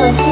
Oh.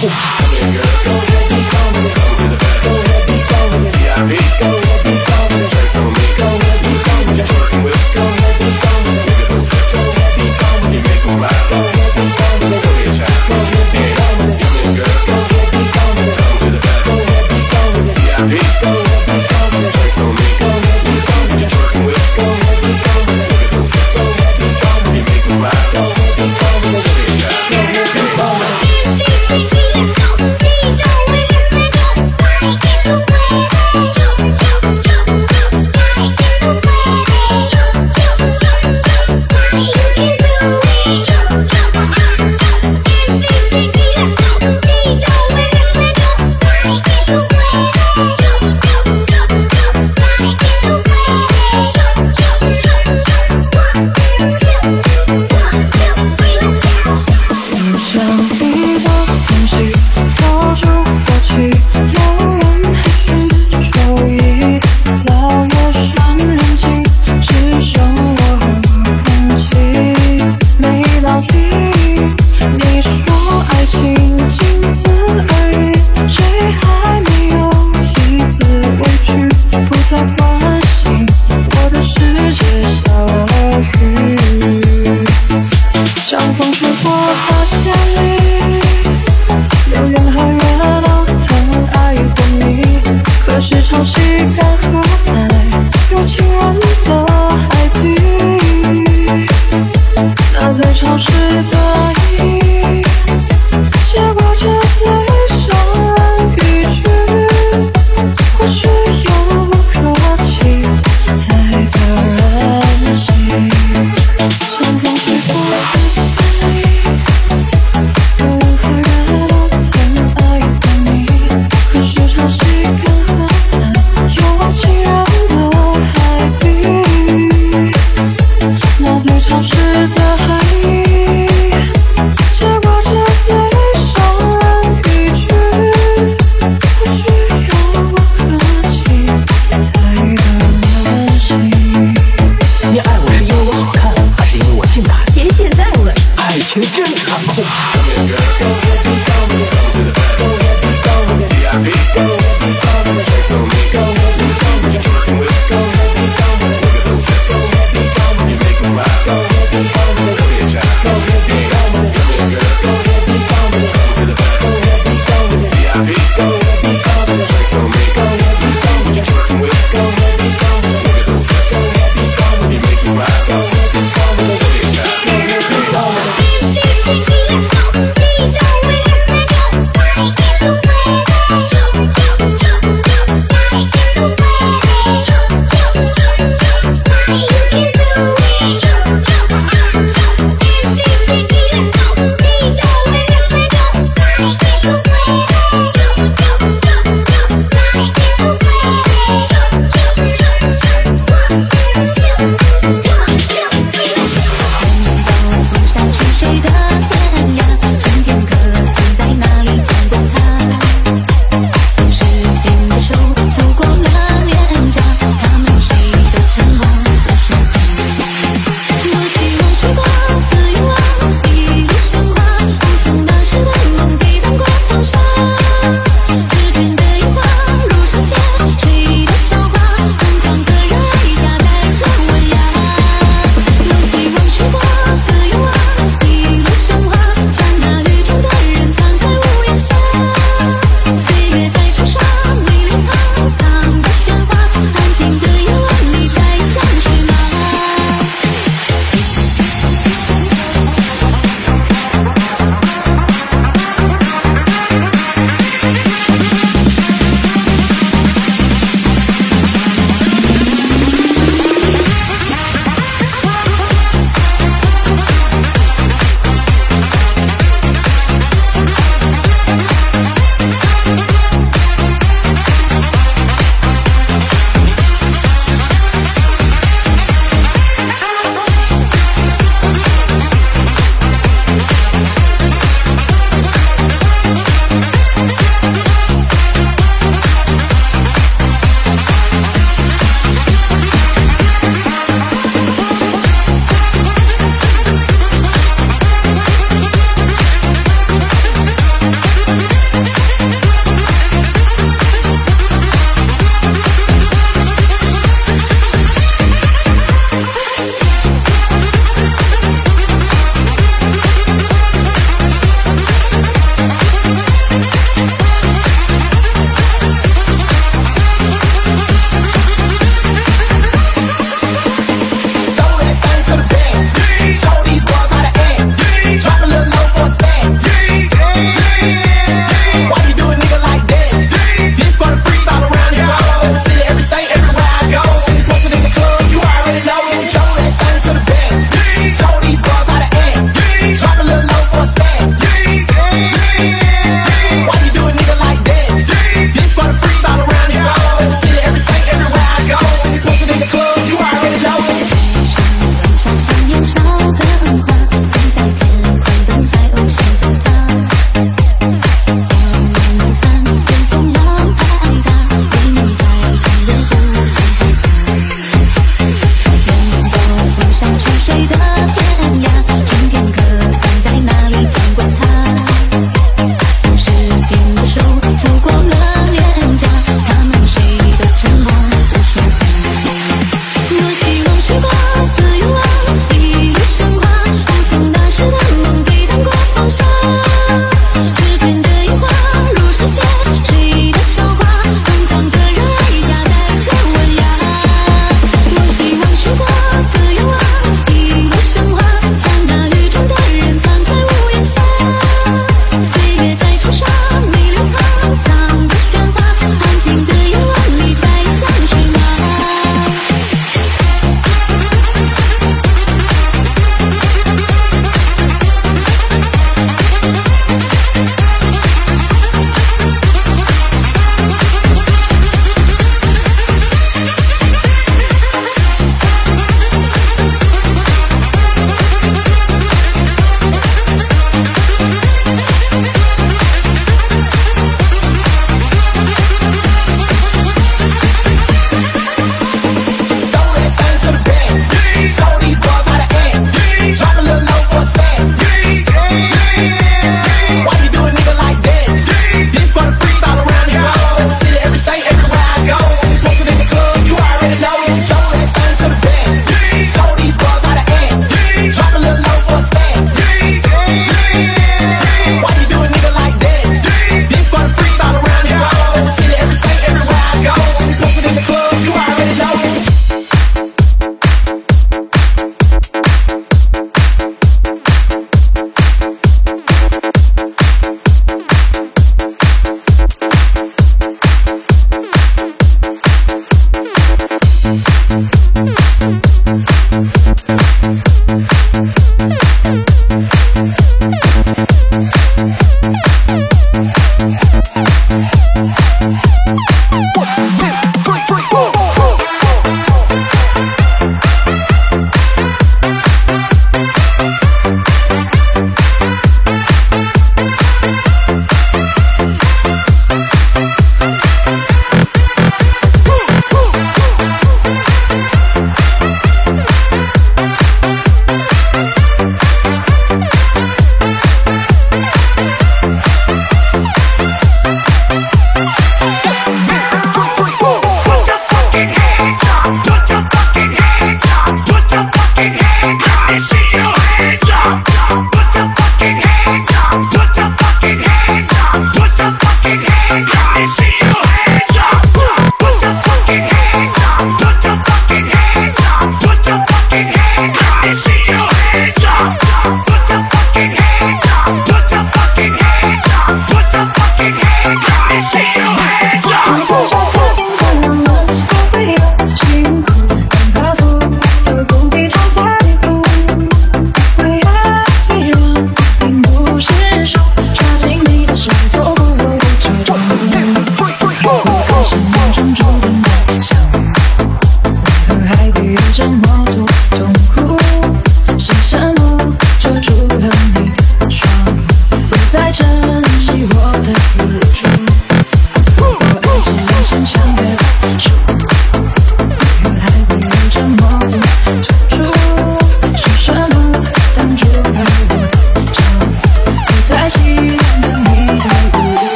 残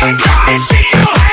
I see you.